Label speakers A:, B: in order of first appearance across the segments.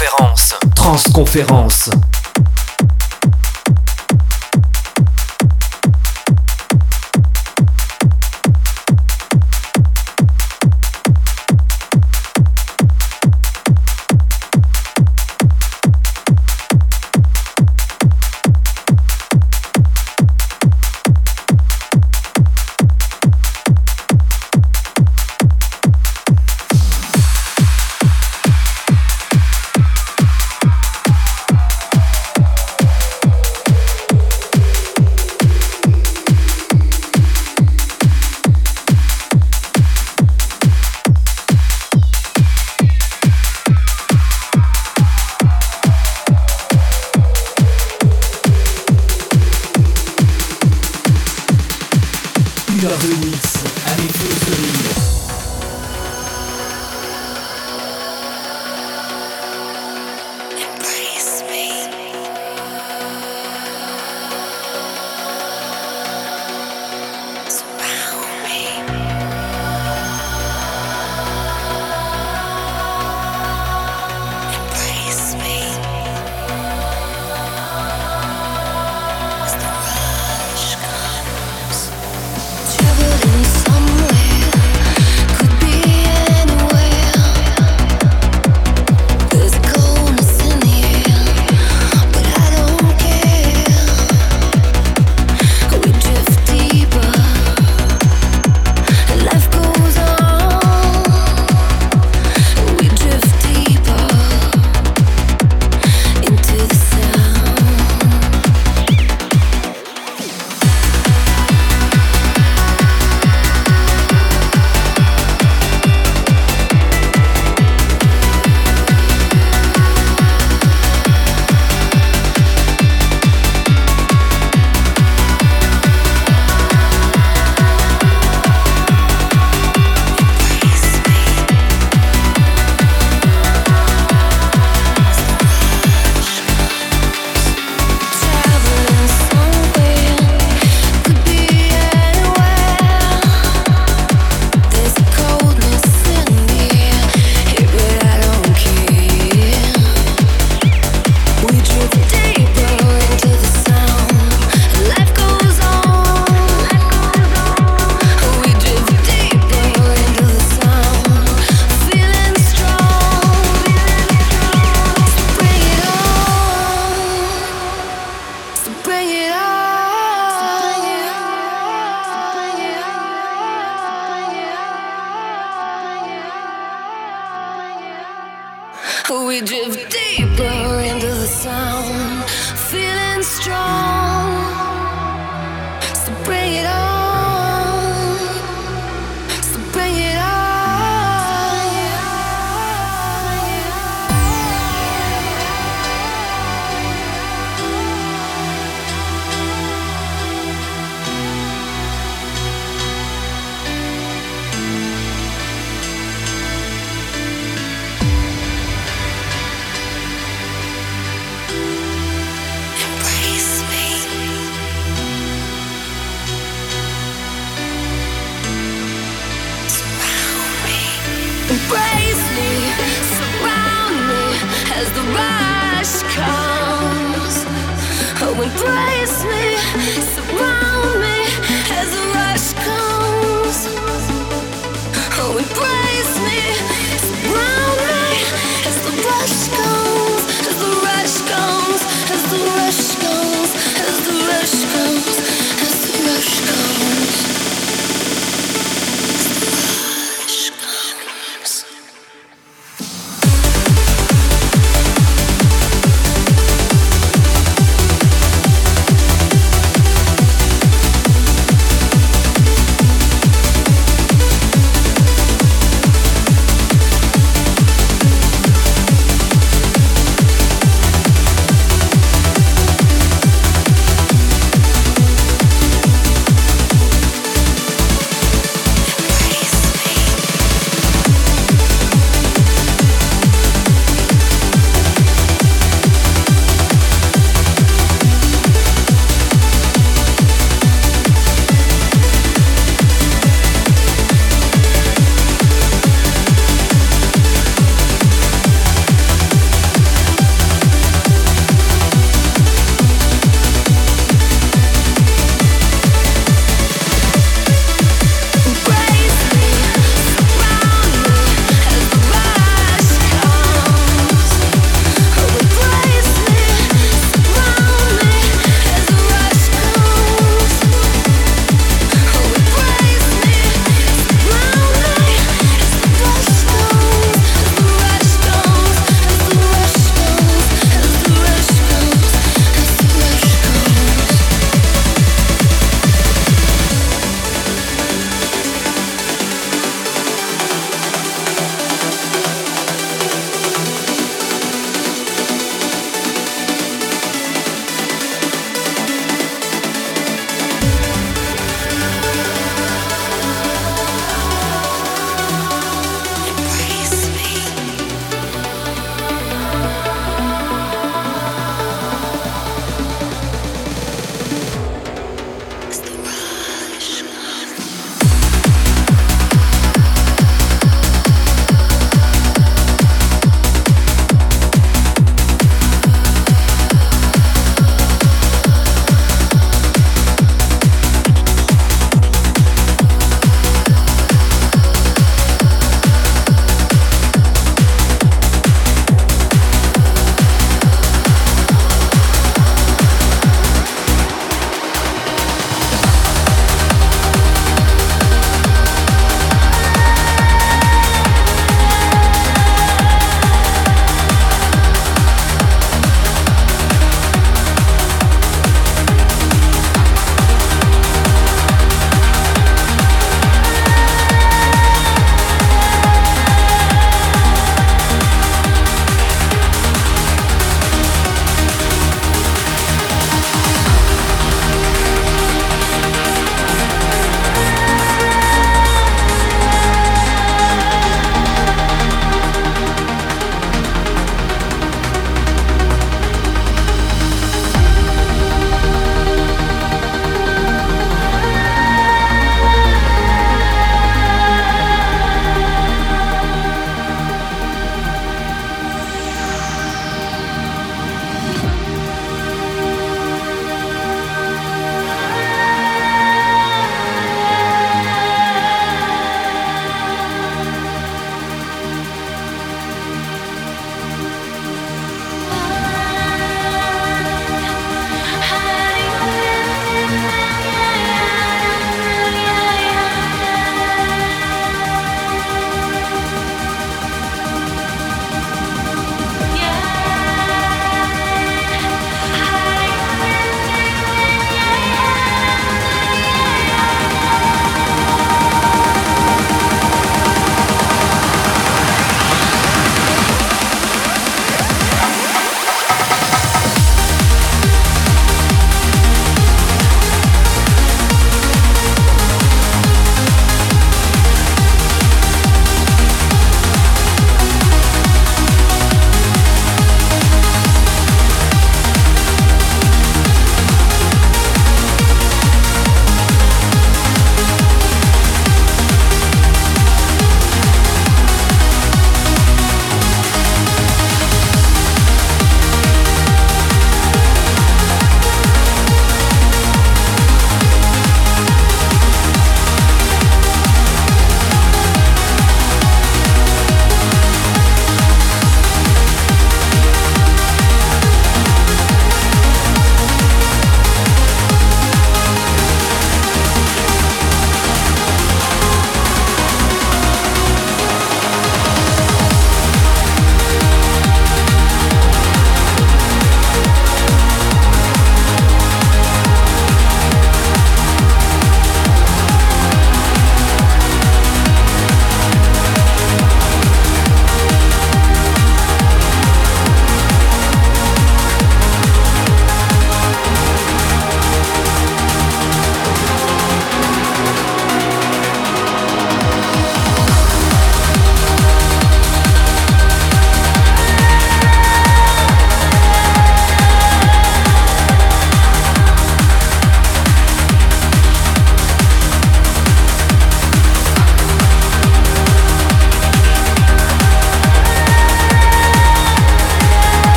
A: Transconférence. Transconférence.
B: embrace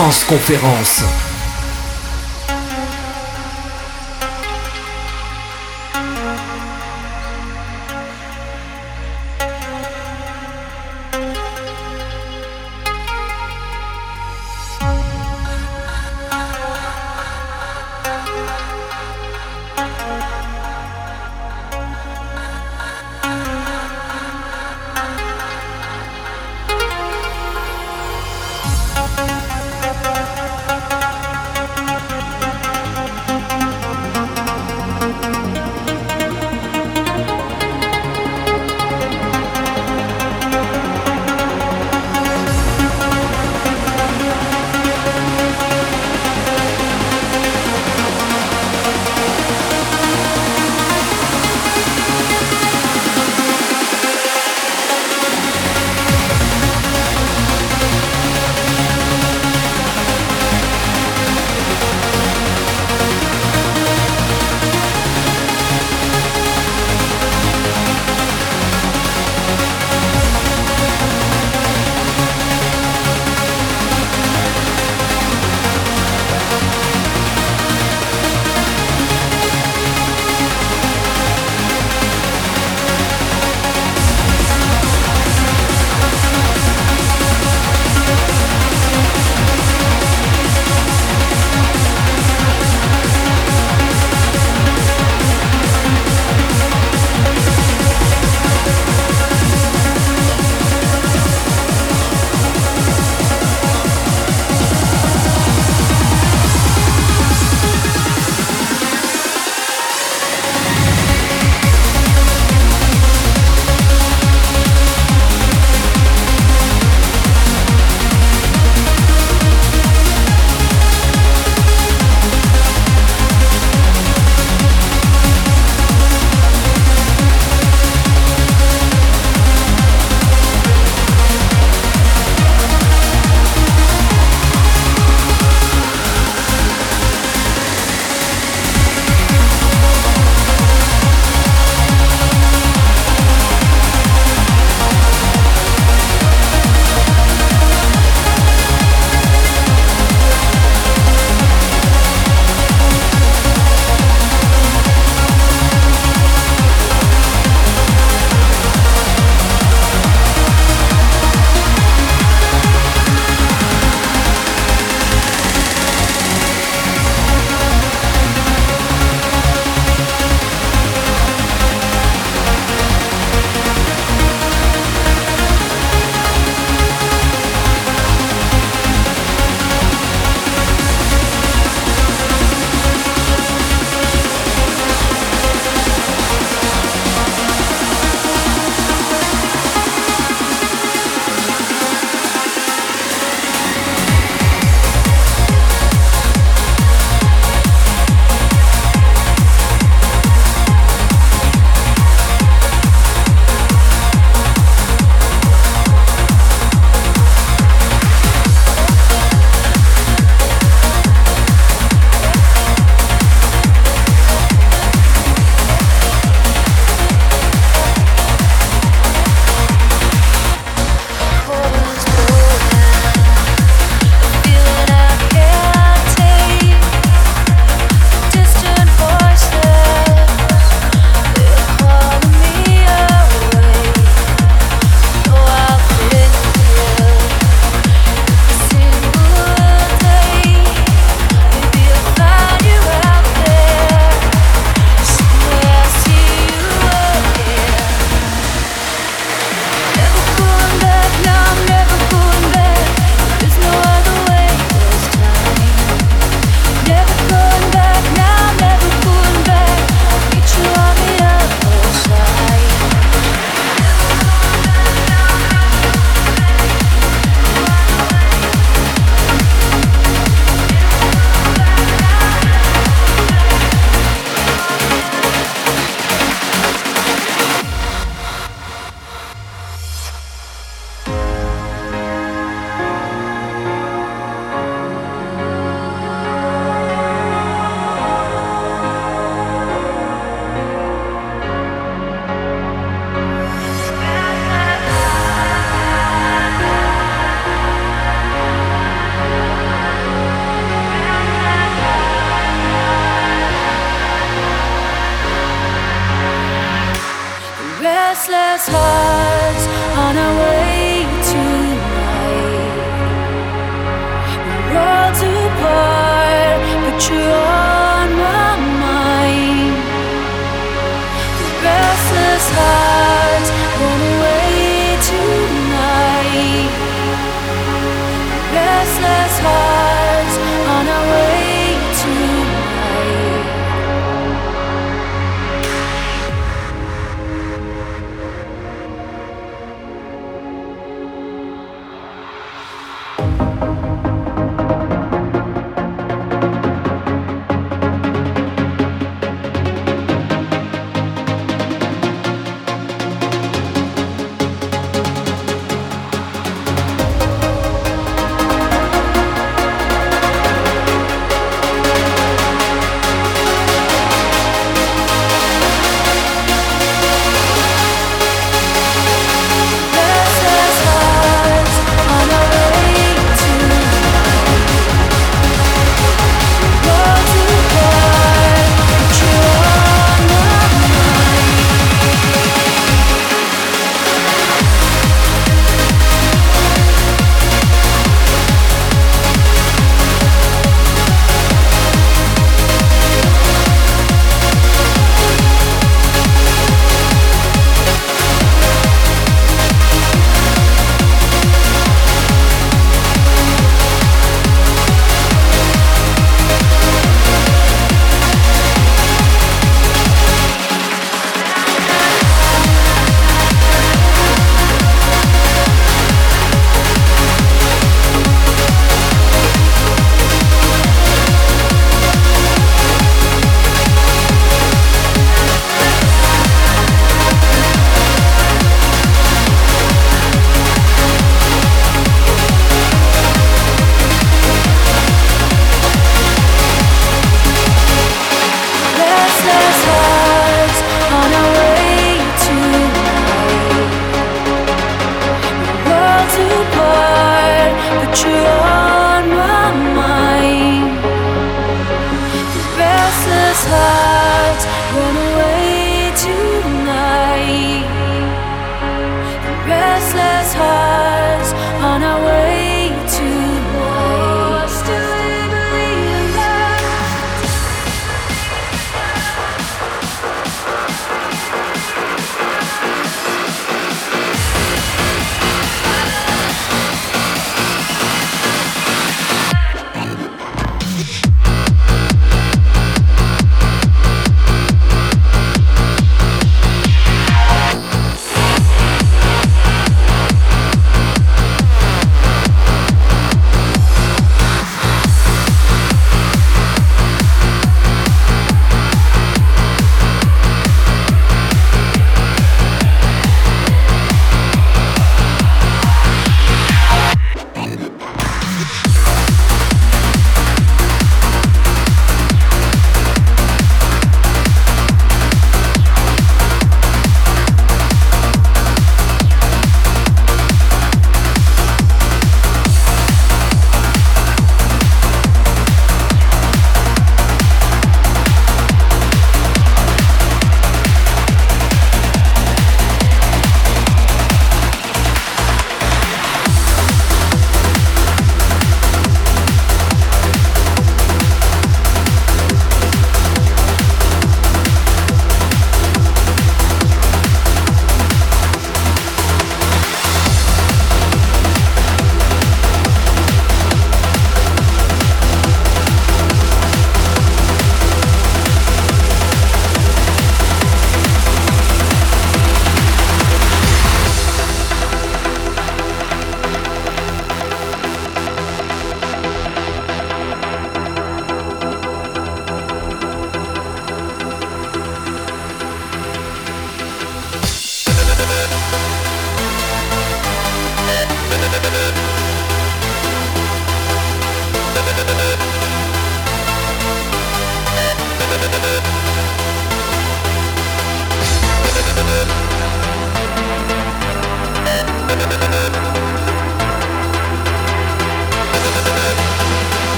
B: Transconférence.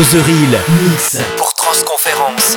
B: Real, mix pour Transconférence.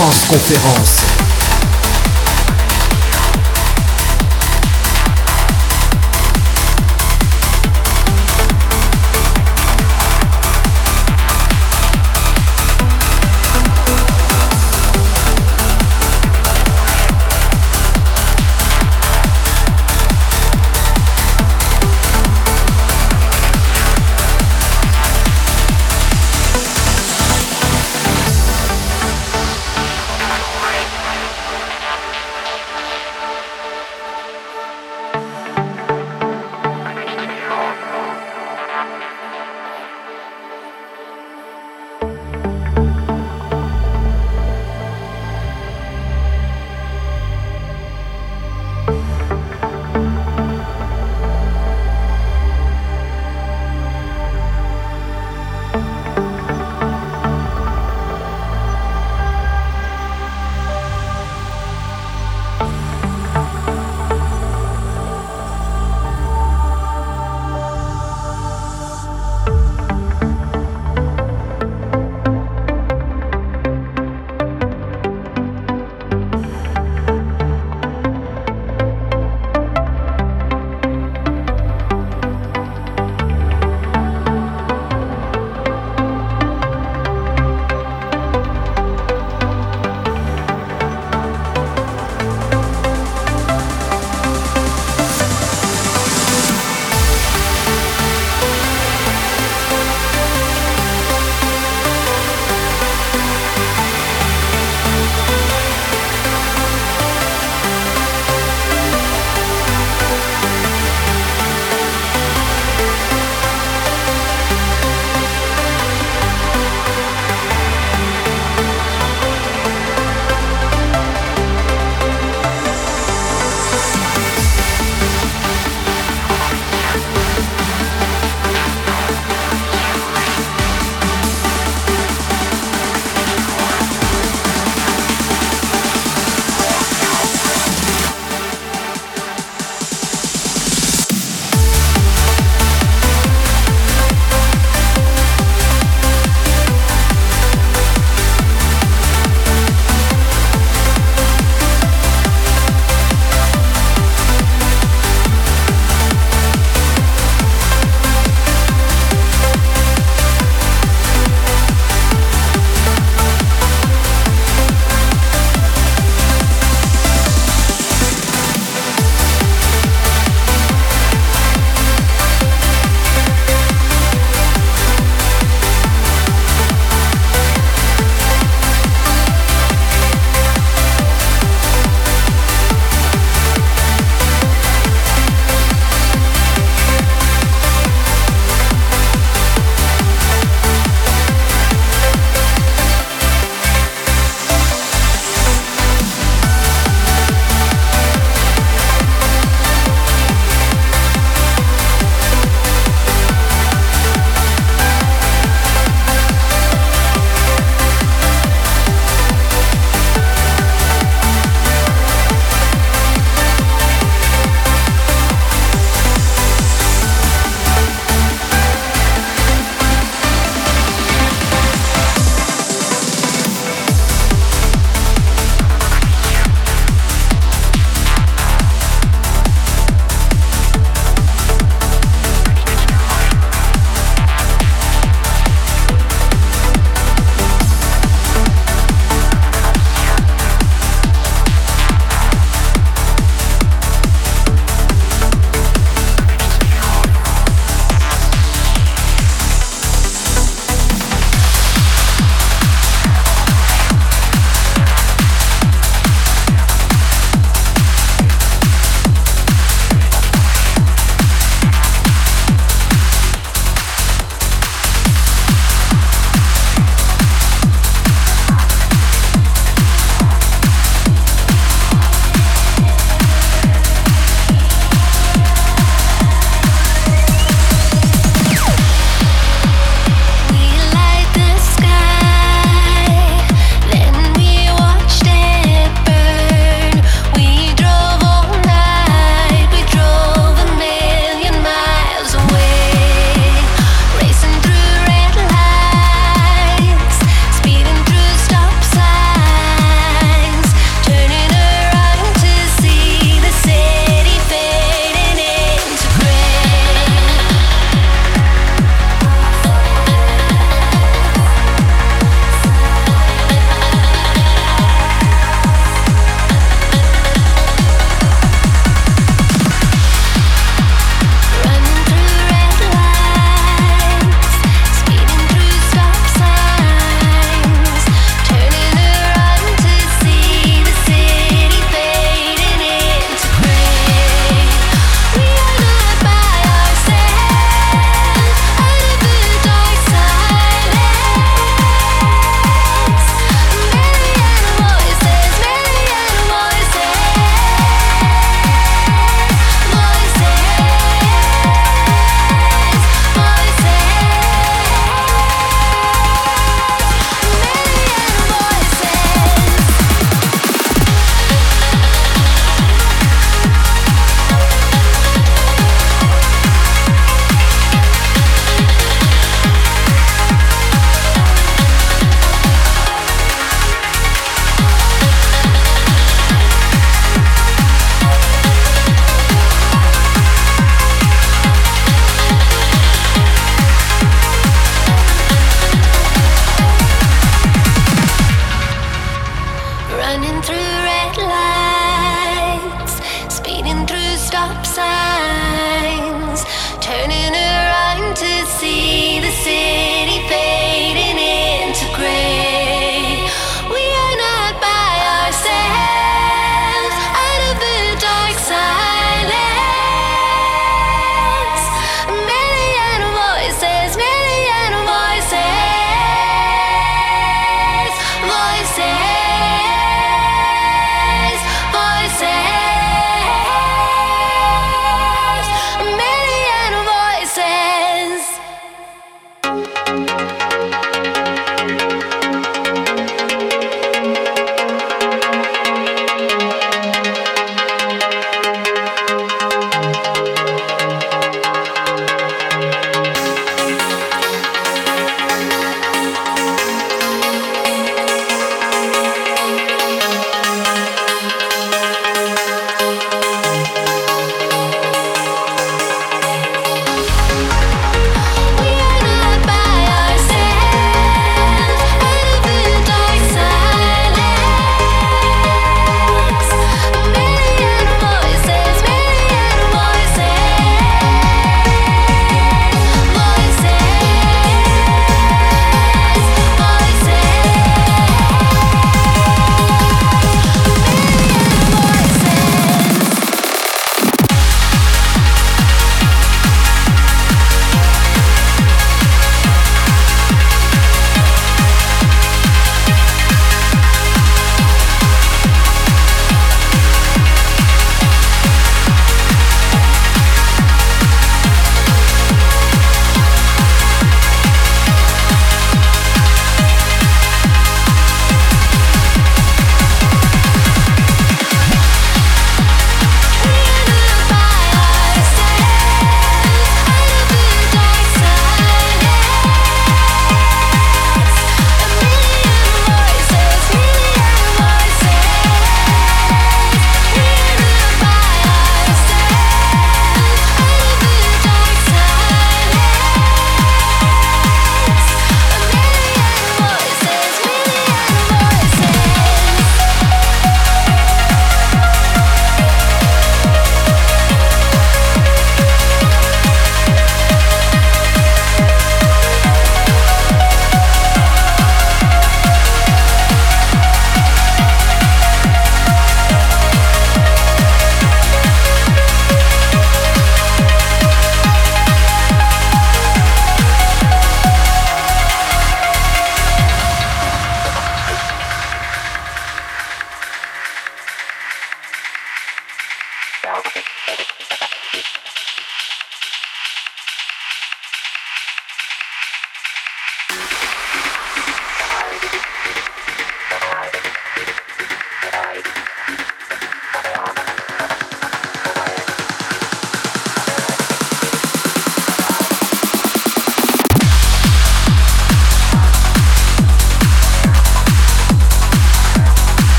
B: Conférence.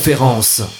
B: Transconférence.